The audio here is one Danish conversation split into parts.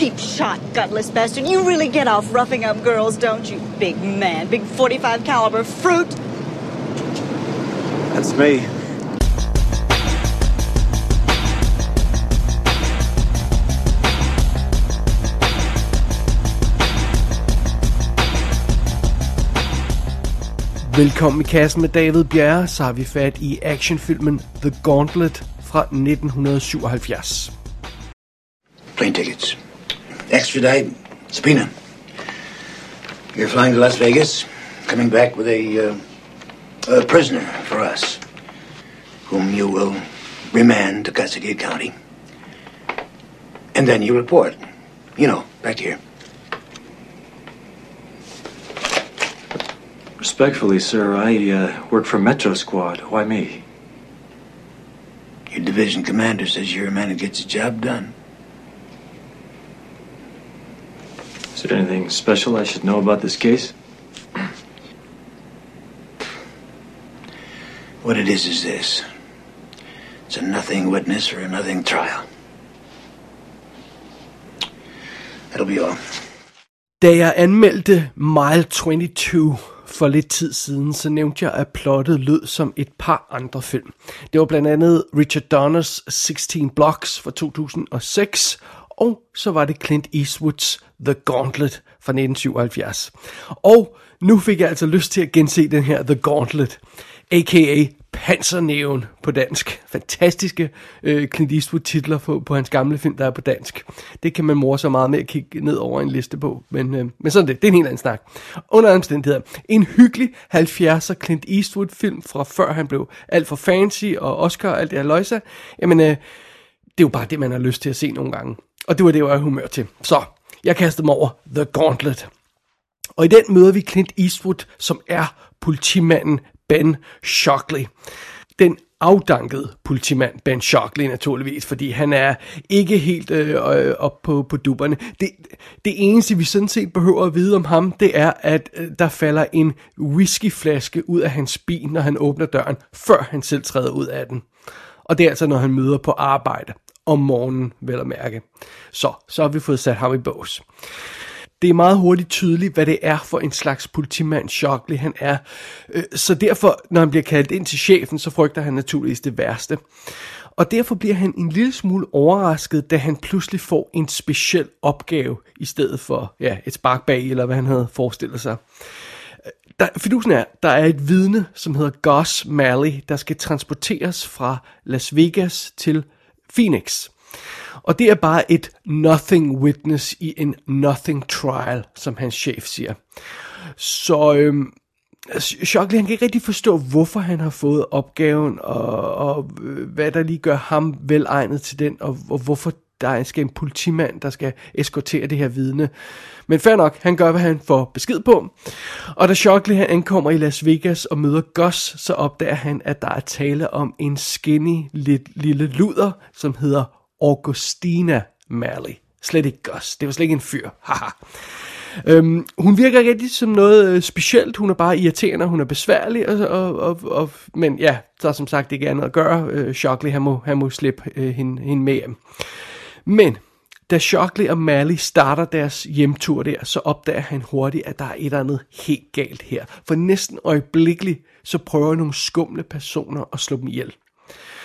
cheap shot, gutless bastard. You really get off roughing up girls, don't you, big man? Big 45 caliber fruit? That's me. Velkommen i kassen med David Bjerre, så har vi fat i actionfilmen The Gauntlet fra 1977. Plane tickets. Extradite. Subpoena. You're flying to Las Vegas, coming back with a, uh, a prisoner for us, whom you will remand to Cascade County. And then you report. You know, back here. Respectfully, sir, I uh, work for Metro Squad. Why me? Your division commander says you're a man who gets the job done. Is there anything special I should know about this case? What it is is this. It's a nothing witness or a nothing trial. That'll be all. Da jeg anmeldte Mile 22 for lidt tid siden, så nævnte jeg, at plottet lød som et par andre film. Det var blandt andet Richard Donners 16 Blocks fra 2006, og så var det Clint Eastwoods The Gauntlet fra 1977. Og nu fik jeg altså lyst til at gense den her The Gauntlet, a.k.a. Panserneven på dansk. Fantastiske øh, Clint Eastwood titler på, på hans gamle film, der er på dansk. Det kan man more så meget med at kigge ned over en liste på, men, øh, men sådan det, det er en helt anden snak. Under omstændigheder, en hyggelig 70'er Clint Eastwood film fra før han blev alt for fancy og Oscar og alt det her løjse. Jamen, øh, det er jo bare det, man har lyst til at se nogle gange. Og det var det, jeg var humør til. Så, jeg kastede mig over The Gauntlet. Og i den møder vi Clint Eastwood, som er politimanden Ben Shockley. Den afdanket politimand Ben Shockley naturligvis, fordi han er ikke helt øh, øh, op på, på dupperne. Det, det eneste, vi sådan set behøver at vide om ham, det er, at øh, der falder en whiskyflaske ud af hans bil, når han åbner døren, før han selv træder ud af den. Og det er altså, når han møder på arbejde om morgenen, vel at mærke. Så, så har vi fået sat ham i bås. Det er meget hurtigt tydeligt, hvad det er for en slags politimand Shockley han er. Øh, så derfor, når han bliver kaldt ind til chefen, så frygter han naturligvis det værste. Og derfor bliver han en lille smule overrasket, da han pludselig får en speciel opgave, i stedet for ja, et spark bag, eller hvad han havde forestillet sig. Øh, der, fidusen er, der er et vidne, som hedder Gus Malley, der skal transporteres fra Las Vegas til Phoenix. Og det er bare et nothing witness i en nothing trial, som hans chef siger. Så øhm, Shockley, han kan ikke rigtig forstå, hvorfor han har fået opgaven, og, og øh, hvad der lige gør ham velegnet til den, og, og hvorfor der skal en politimand, der skal eskortere det her vidne. Men fair nok, han gør, hvad han får besked på. Og da Shockley han ankommer i Las Vegas og møder Gus, så opdager han, at der er tale om en skinny lidt, lille luder, som hedder Augustina Malley. Slet ikke Gus. Det var slet ikke en fyr. Haha. Øhm, hun virker ikke rigtig som noget øh, specielt. Hun er bare irriterende, hun er besværlig. Og, og, og, og, men ja, så er som sagt ikke andet at gøre. Øh, Shockley, han må, han må slippe øh, hende, hende med hjem. Men da Shockley og Mally starter deres hjemtur der, så opdager han hurtigt, at der er et eller andet helt galt her. For næsten øjeblikkeligt, så prøver nogle skumle personer at slå dem ihjel.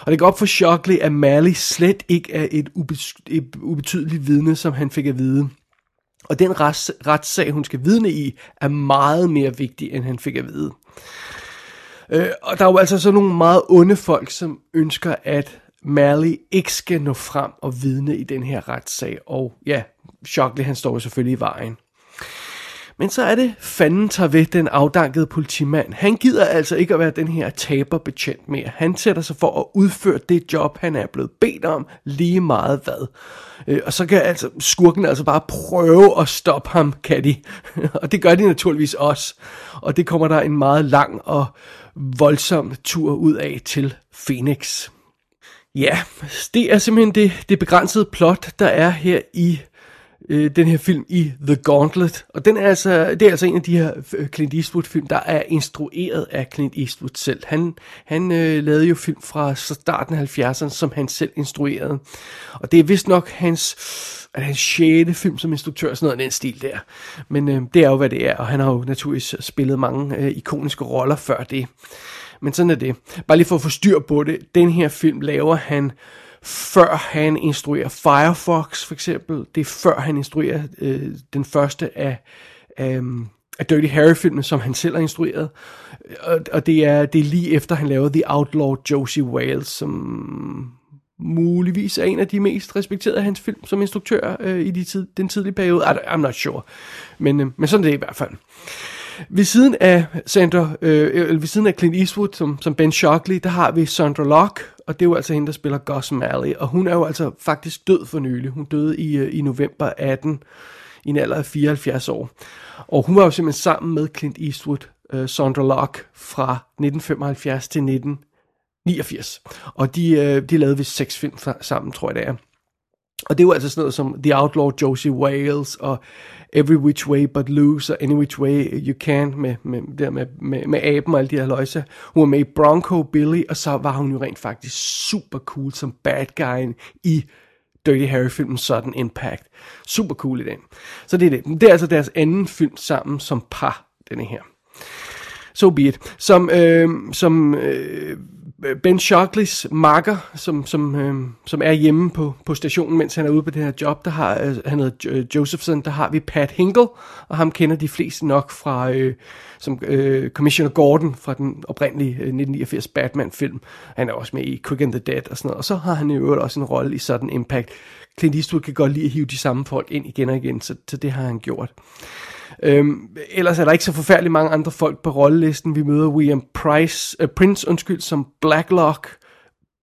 Og det går op for Shockley, at Mally slet ikke er et, et ubetydeligt vidne, som han fik at vide. Og den rets, retssag, hun skal vidne i, er meget mere vigtig, end han fik at vide. Øh, og der er jo altså så nogle meget onde folk, som ønsker, at Malley ikke skal nå frem og vidne i den her retssag. Og ja, Shockley han står jo selvfølgelig i vejen. Men så er det, fanden tager ved den afdankede politimand. Han gider altså ikke at være den her taberbetjent mere. Han sætter sig for at udføre det job, han er blevet bedt om, lige meget hvad. Øh, og så kan altså skurken altså bare prøve at stoppe ham, kan de. og det gør de naturligvis også. Og det kommer der en meget lang og voldsom tur ud af til Phoenix. Ja, det er simpelthen det, det begrænsede plot, der er her i øh, den her film i The Gauntlet. Og den er altså, det er altså en af de her øh, Clint Eastwood-film, der er instrueret af Clint Eastwood selv. Han, han øh, lavede jo film fra starten af 70'erne, som han selv instruerede. Og det er vist nok hans, er hans 6. film som instruktør, sådan noget af den stil der. Men øh, det er jo, hvad det er, og han har jo naturligvis spillet mange øh, ikoniske roller før det. Men sådan er det. Bare lige for at få styr på det, den her film laver han før han instruerer Firefox for eksempel. Det er før han instruerer øh, den første af, øh, af Dirty Harry-filmen, som han selv har instrueret. Og, og det, er, det er lige efter han lavede The Outlaw Josie Wales, som muligvis er en af de mest respekterede af hans film som instruktør øh, i de tid, den tidlige periode. I, I'm not sure. Men, øh, men sådan er det i hvert fald. Ved siden af Sandra, øh, ved siden af Clint Eastwood som, som Ben Shockley, der har vi Sandra Locke, og det er jo altså hende, der spiller Gus Malley, og hun er jo altså faktisk død for nylig. Hun døde i, øh, i november 18, i en alder af 74 år. Og hun var jo simpelthen sammen med Clint Eastwood, øh, Sandra Locke, fra 1975 til 1989. Og de, øh, de lavede vist seks film sammen, tror jeg det er. Og det er jo altså sådan noget som The Outlaw Josie Wales og Every Which Way But Loose og Any Which Way You Can med, med, der med, med, med aben og alle de her løjser. Hun var med i Bronco Billy, og så var hun jo rent faktisk super cool som bad guy i Dirty Harry-filmen Sudden Impact. Super cool i den. Så det er det. Det er altså deres anden film sammen som par, denne her. So be it. Som, øh, som øh, Øh, ben Shockleys makker, som, som, øh, som er hjemme på, på stationen, mens han er ude på det her job, der har, øh, han hedder øh, Josephson, der har vi Pat Hinkle, og ham kender de fleste nok fra, øh, som øh, Commissioner Gordon fra den oprindelige øh, 1989 Batman-film. Han er også med i Quick and the Dead og sådan noget, og så har han i øvrigt også en rolle i sådan Impact. Clint Eastwood kan godt lide at hive de samme folk ind igen og igen, så, så det har han gjort. Øhm, ellers er der ikke så forfærdeligt mange andre folk på rollelisten. Vi møder William Price, uh, Prince undskyld, som Blacklock.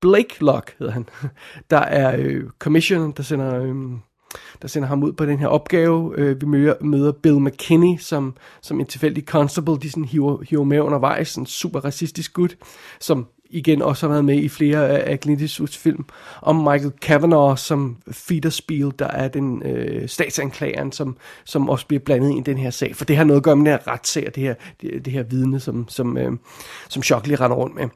Blakelock hedder han. Der er øh, commissioner, der sender, øh, der sender ham ud på den her opgave. Øh, vi møder, møder Bill McKinney som, som en tilfældig constable. De sådan hiver, hiver med undervejs. En super racistisk gut, som igen også har været med i flere af Clint Eastwoods film, om Michael Cavanaugh som Feeder Spiel, der er den øh, statsanklageren, som, som også bliver blandet ind i den her sag, for det har noget at gøre med den her retssag, det her, det, det her vidne, som, som, øh, som Shockley render rundt med.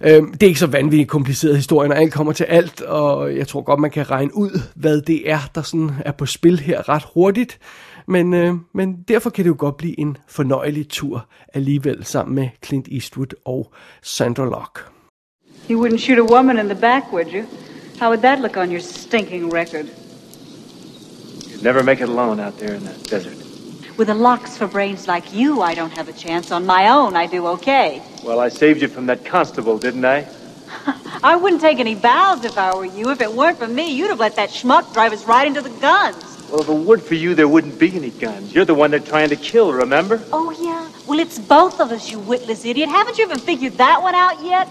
Øh, det er ikke så vanvittigt kompliceret historie, når alt kommer til alt, og jeg tror godt, man kan regne ud, hvad det er, der sådan er på spil her ret hurtigt. Men, øh, men derfor kan det jo godt blive en fornøjelig tur alligevel sammen med Clint Eastwood og Sandra Locke. You wouldn't shoot a woman in the back, would you? How would that look on your stinking record? You'd never make it alone out there in the desert. With a locks for brains like you, I don't have a chance. On my own, I do okay. Well, I saved you from that constable, didn't I? I wouldn't take any bows if I were you. If it weren't for me, you'd have let that schmuck drive us right into the guns. Well, if it weren't for you, there wouldn't be any guns. You're the one they're trying to kill, remember? Oh, yeah? Well, it's both of us, you witless idiot. Haven't you even figured that one out yet?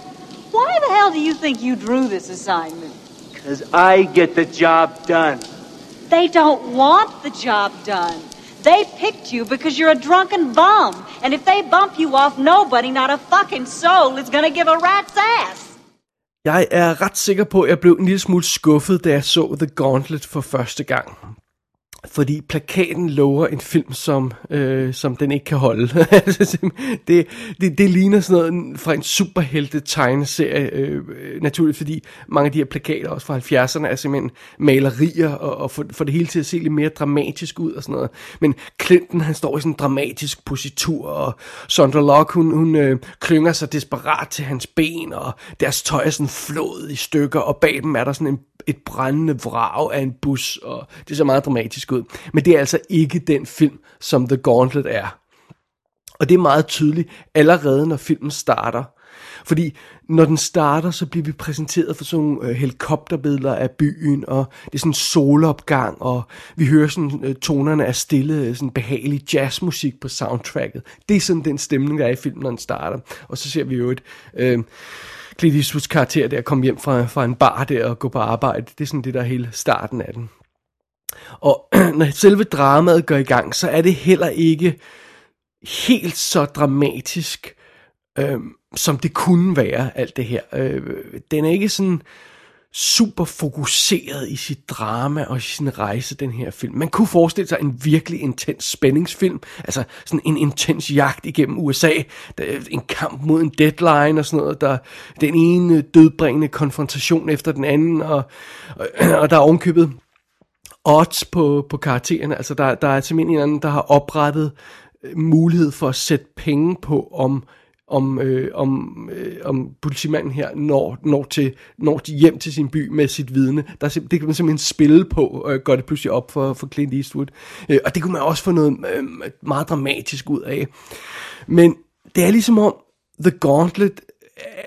Why the hell do you think you drew this assignment? Because I get the job done. They don't want the job done. They picked you because you're a drunken bum. And if they bump you off, nobody, not a fucking soul, is gonna give a rat's ass. Jeg er ret sikker på, at jeg blev en lille smule skuffet, da jeg så The Gauntlet for første gang. Fordi plakaten lover en film, som, øh, som den ikke kan holde. Det, det, det ligner sådan noget fra en superhelte tegneserie, øh, naturligt, fordi mange af de her plakater, også fra 70'erne, er simpelthen malerier, og, og får, for det hele til at se lidt mere dramatisk ud og sådan noget. Men Clinton, han står i sådan en dramatisk positur, og Sandra Locke, hun, hun øh, klynger sig desperat til hans ben, og deres tøj er sådan flået i stykker, og bag dem er der sådan en et brændende vrag af en bus, og det ser meget dramatisk ud. Men det er altså ikke den film, som The Gauntlet er. Og det er meget tydeligt allerede, når filmen starter. Fordi når den starter, så bliver vi præsenteret for sådan nogle øh, helikopterbilleder af byen, og det er sådan en solopgang, og vi hører sådan øh, tonerne af stille, øh, sådan behagelig jazzmusik på soundtracket. Det er sådan den stemning, der er i filmen, når den starter. Og så ser vi jo et... Øh, Clint Eastwoods karakter der, at komme hjem fra, fra en bar der og gå på arbejde. Det er sådan det, der er hele starten af den. Og når selve dramaet går i gang, så er det heller ikke helt så dramatisk, øh, som det kunne være, alt det her. Øh, den er ikke sådan super fokuseret i sit drama og i sin rejse, den her film. Man kunne forestille sig en virkelig intens spændingsfilm, altså sådan en intens jagt igennem USA, en kamp mod en deadline og sådan noget, der den ene dødbringende konfrontation efter den anden, og, og, og der er ovenkøbet odds på, på karaktererne, altså der, der er simpelthen en anden, der har oprettet mulighed for at sætte penge på, om om, øh, om, øh, om politimanden her når, når, til, når til hjem til sin by med sit vidne. Der er, det kan man simpelthen spille på, øh, gør det pludselig op for, for Clint Eastwood. Øh, og det kunne man også få noget øh, meget dramatisk ud af. Men det er ligesom om The Gauntlet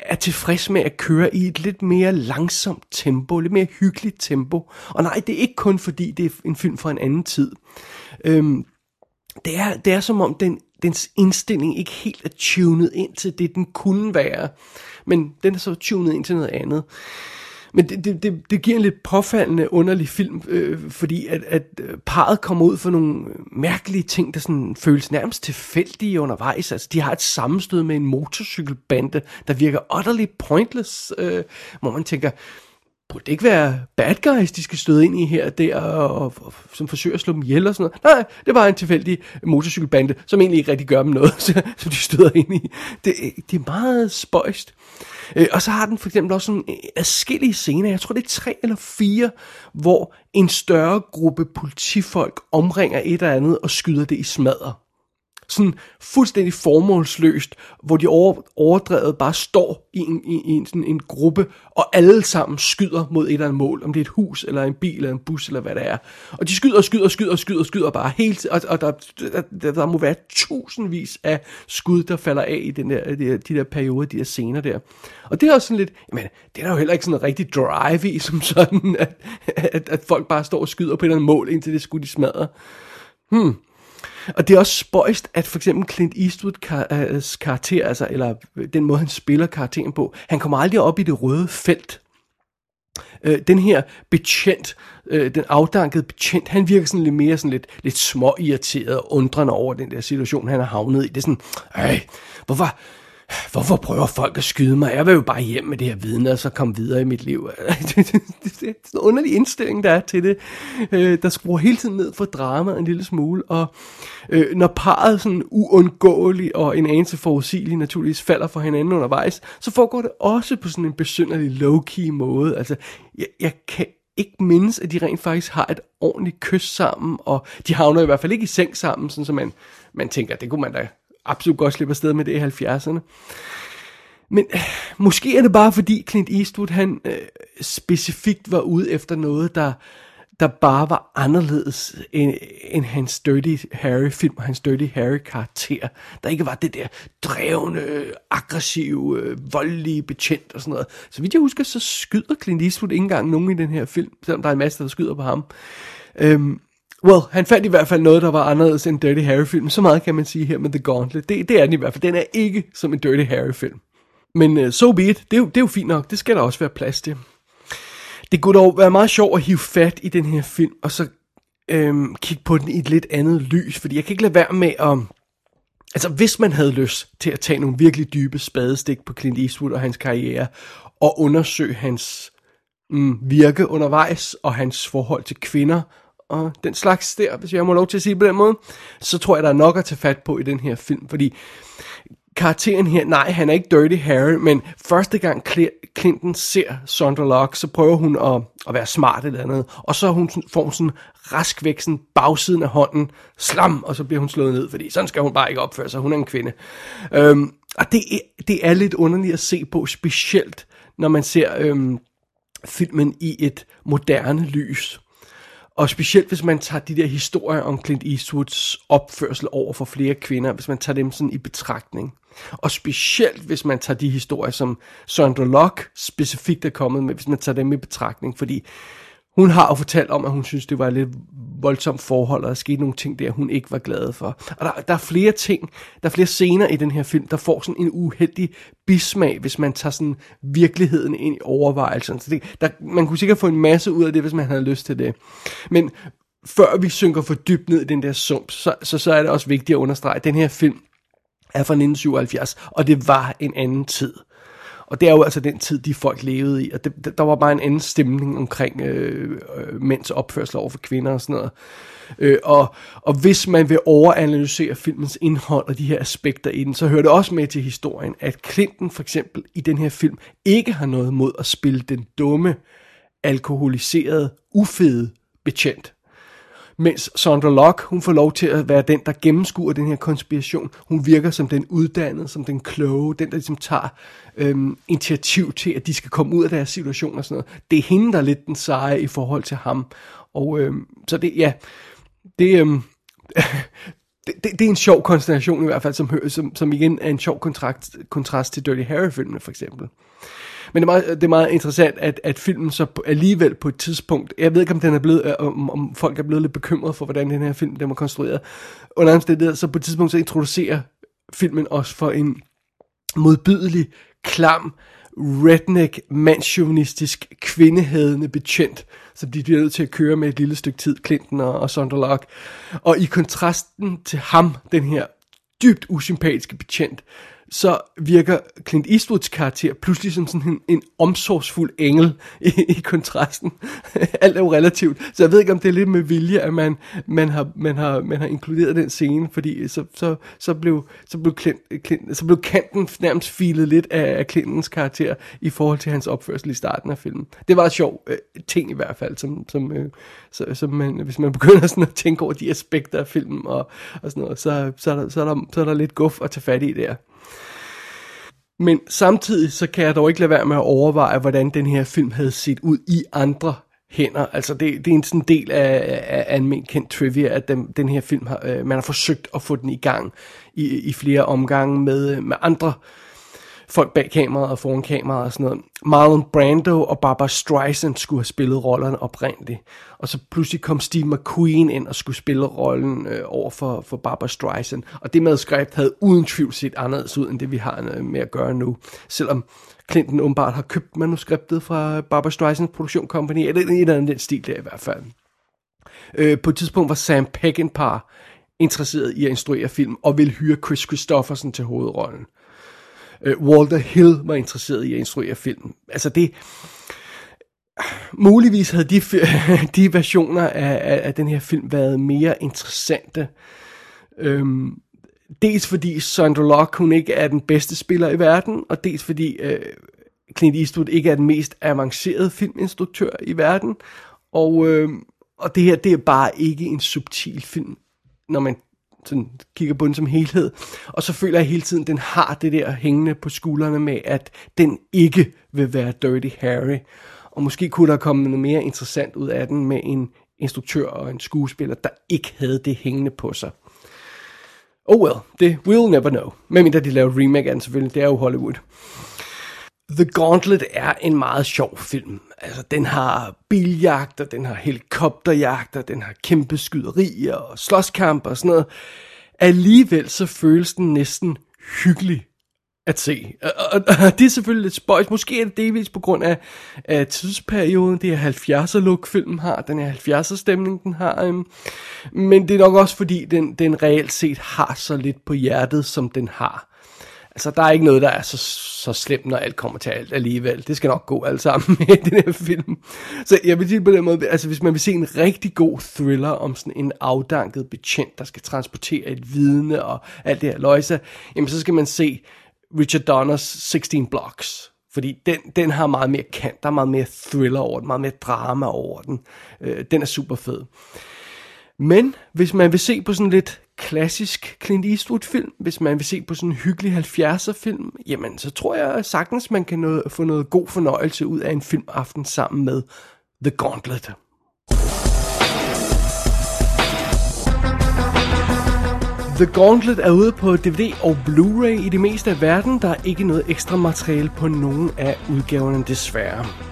er tilfreds med at køre i et lidt mere langsomt tempo, lidt mere hyggeligt tempo. Og nej, det er ikke kun fordi, det er en film fra en anden tid. Øhm, det, er, det er som om, den dens indstilling ikke helt er tunet ind til det, den kunne være. Men den er så tunet ind til noget andet. Men det, det, det, det giver en lidt påfaldende underlig film, øh, fordi at, at øh, parret kommer ud for nogle øh, mærkelige ting, der sådan føles nærmest tilfældige undervejs. Altså, de har et sammenstød med en motorcykelbande, der virker utterly pointless, øh, hvor man tænker, burde det ikke være bad guys, de skal støde ind i her og der, og, og, og som forsøger at slå dem ihjel og sådan noget. Nej, det var en tilfældig motorcykelbande, som egentlig ikke rigtig gør dem noget, som de støder ind i. Det, det er meget spøjst. Øh, og så har den for eksempel også sådan øh, adskillige scener, jeg tror det er tre eller fire, hvor en større gruppe politifolk omringer et eller andet og skyder det i smadder sådan fuldstændig formålsløst, hvor de over, overdrevet bare står i en, i, i en, sådan en gruppe, og alle sammen skyder mod et eller andet mål, om det er et hus, eller en bil, eller en bus, eller hvad det er. Og de skyder, skyder, skyder, skyder, skyder bare helt, og, og der, der, der må være tusindvis af skud, der falder af i den der, de, de der perioder, de der scener der. Og det er også sådan lidt, jamen, det er der jo heller ikke sådan en rigtig drive i, som sådan, at, at, at folk bare står og skyder på et eller andet mål, indtil det skud de smadrer. Hmm. Og det er også spøjst, at for eksempel Clint Eastwoods øh, karakter, altså, eller den måde, han spiller karakteren på, han kommer aldrig op i det røde felt. Øh, den her betjent, øh, den afdankede betjent, han virker sådan lidt mere sådan lidt, lidt småirriteret og undrende over den der situation, han er havnet i. Det er sådan, øh, hvorfor, hvorfor prøver folk at skyde mig? Jeg vil jo bare hjem med det her viden, og så komme videre i mit liv. det er sådan en underlig indstilling, der er til det. Øh, der skruer hele tiden ned for dramaet en lille smule, og øh, når parret sådan uundgåeligt og en anelse forudsigeligt naturligvis falder for hinanden undervejs, så foregår det også på sådan en besynderlig low-key måde. Altså, jeg, jeg kan ikke mindes, at de rent faktisk har et ordentligt kys sammen, og de havner i hvert fald ikke i seng sammen, sådan som man, man tænker, det kunne man da absolut godt slippe afsted med det i 70'erne. Men øh, måske er det bare fordi Clint Eastwood han øh, specifikt var ude efter noget, der, der bare var anderledes end, end hans Dirty Harry-film og hans Dirty Harry-karakter. Der ikke var det der drevne, aggressive, øh, voldelige betjent og sådan noget. Så vidt jeg husker, så skyder Clint Eastwood ikke engang nogen i den her film, selvom der er en masse, der skyder på ham. Øhm, Well, han fandt i hvert fald noget, der var anderledes end Dirty Harry-film. Så meget kan man sige her med The Gauntlet. Det, det er den i hvert fald. Den er ikke som en Dirty Harry-film. Men uh, so be it. Det er, jo, det er jo fint nok. Det skal der også være plads til. Det kunne dog være meget sjovt at hive fat i den her film, og så øhm, kigge på den i et lidt andet lys. Fordi jeg kan ikke lade være med at... Altså, hvis man havde lyst til at tage nogle virkelig dybe spadestik på Clint Eastwood og hans karriere, og undersøge hans mm, virke undervejs, og hans forhold til kvinder, og den slags der, hvis jeg må lov til at sige på den måde, så tror jeg, der er nok at tage fat på i den her film, fordi karakteren her, nej, han er ikke Dirty Harry, men første gang Clinton ser Sondra Locke, så prøver hun at, at være smart eller andet, og så hun, får hun sådan rask væk sådan bagsiden af hånden, slam, og så bliver hun slået ned, fordi sådan skal hun bare ikke opføre sig, hun er en kvinde. Øhm, og det, det er lidt underligt at se på, specielt når man ser øhm, filmen i et moderne lys. Og specielt hvis man tager de der historier om Clint Eastwoods opførsel over for flere kvinder, hvis man tager dem sådan i betragtning. Og specielt hvis man tager de historier, som Sandra Locke specifikt er kommet med, hvis man tager dem i betragtning, fordi hun har jo fortalt om, at hun synes, det var et lidt voldsomt forhold, og der skete nogle ting der, hun ikke var glad for. Og der, der er flere ting, der er flere scener i den her film, der får sådan en uheldig bismag, hvis man tager sådan virkeligheden ind i overvejelsen. Så det, der, man kunne sikkert få en masse ud af det, hvis man havde lyst til det. Men før vi synker for dybt ned i den der sump, så, så, så er det også vigtigt at understrege, at den her film er fra 1977, og det var en anden tid. Og det er jo altså den tid, de folk levede i, og det, der var bare en anden stemning omkring øh, øh, mænds opførsel over for kvinder og sådan noget. Øh, og, og hvis man vil overanalysere filmens indhold og de her aspekter i den, så hører det også med til historien, at Clinton for eksempel i den her film ikke har noget mod at spille den dumme, alkoholiserede, ufede betjent. Mens Sandra Locke, hun får lov til at være den, der gennemskuer den her konspiration. Hun virker som den uddannede, som den kloge, den, der ligesom tager øhm, initiativ til, at de skal komme ud af deres situation og sådan noget. Det er hende, der er lidt den seje i forhold til ham. Og øhm, så det, ja, det, øhm, det, det, det er en sjov konstellation i hvert fald, som, som, som igen er en sjov kontrast, kontrast til Dirty Harry-filmene for eksempel. Men det er meget, det er meget interessant, at, at filmen så alligevel på et tidspunkt, jeg ved ikke om, den er blevet, øh, om, om folk er blevet lidt bekymrede for, hvordan den her film den var konstrueret. Under omstændigheder, så på et tidspunkt så introducerer filmen også for en modbydelig, klam, redneck, mandsjuvenistisk, kvindehedende betjent, som de bliver nødt til at køre med et lille stykke tid, Clinton og, og Sonderlock. Og i kontrasten til ham, den her dybt usympatiske betjent, så virker Clint Eastwoods karakter pludselig som sådan en, en omsorgsfuld engel i, i kontrasten. Alt er jo relativt. Så jeg ved ikke, om det er lidt med vilje, at man, man, har, man, har, man har inkluderet den scene, fordi så, så, så, blev, så, blev Clint, Clint, så blev kanten nærmest filet lidt af, af Clintens karakter i forhold til hans opførsel i starten af filmen. Det var en sjov øh, ting i hvert fald, som, som, øh, så, så man, hvis man begynder sådan at tænke over de aspekter af filmen og, og sådan noget, så, så, er der, så, er der, så er der lidt guf at tage fat i der. Men samtidig så kan jeg dog ikke lade være med at overveje, hvordan den her film havde set ud i andre hænder. Altså det, det er en sådan del af, af almindelig kendt trivia, at den, den her film, har, øh, man har forsøgt at få den i gang i, i flere omgange med, øh, med andre øh, folk bag kameraet og foran kameraet og sådan noget. Marlon Brando og Barbara Streisand skulle have spillet rollerne oprindeligt. Og så pludselig kom Steve McQueen ind og skulle spille rollen øh, over for, for Barbara Streisand. Og det manuskript havde uden tvivl set anderledes ud, end det vi har øh, med at gøre nu. Selvom Clinton åbenbart har købt manuskriptet fra Barbara Streisand Production Company, eller en eller anden den stil der i hvert fald. Øh, på et tidspunkt var Sam Peckinpah interesseret i at instruere film, og ville hyre Chris Christofferson til hovedrollen. Øh, Walter Hill var interesseret i at instruere filmen. Altså det... Muligvis havde de, de versioner af, af, af den her film været mere interessante. Øhm, dels fordi Sandra Locke, hun ikke er den bedste spiller i verden, og dels fordi øh, Clint Eastwood ikke er den mest avancerede filminstruktør i verden. Og, øh, og det her, det er bare ikke en subtil film, når man sådan kigger på den som helhed. Og så føler jeg hele tiden, den har det der hængende på skuldrene med, at den ikke vil være Dirty Harry. Og måske kunne der komme noget mere interessant ud af den med en instruktør og en skuespiller, der ikke havde det hængende på sig. Oh well, det will never know. Medmindre de laver remake af den selvfølgelig, det er jo Hollywood. The Gauntlet er en meget sjov film. Altså, den har biljagter, den har helikopterjagter, den har kæmpe skyderier og slåskampe og sådan noget. Alligevel så føles den næsten hyggelig at se. Og, og, og det er selvfølgelig lidt spøjs. Måske er det delvis på grund af, af tidsperioden. Det er 70'er look filmen har. Den er 70'er stemning den har. Øhm. men det er nok også fordi den, den reelt set har så lidt på hjertet som den har. Altså, der er ikke noget, der er så, så slemt, når alt kommer til alt alligevel. Det skal nok gå alt sammen med den her film. Så jeg vil sige på den måde, altså hvis man vil se en rigtig god thriller om sådan en afdanket betjent, der skal transportere et vidne og alt det her løjse, jamen så skal man se Richard Donners 16 Blocks. Fordi den, den har meget mere kant, der er meget mere thriller over den, meget mere drama over den. Øh, den er super fed. Men hvis man vil se på sådan lidt klassisk Clint Eastwood-film, hvis man vil se på sådan en hyggelig 70'er-film, jamen så tror jeg sagtens, man kan noget, få noget god fornøjelse ud af en filmaften sammen med The Gauntlet. The Gauntlet er ude på DVD og Blu-ray i det meste af verden. Der er ikke noget ekstra materiale på nogen af udgaverne desværre.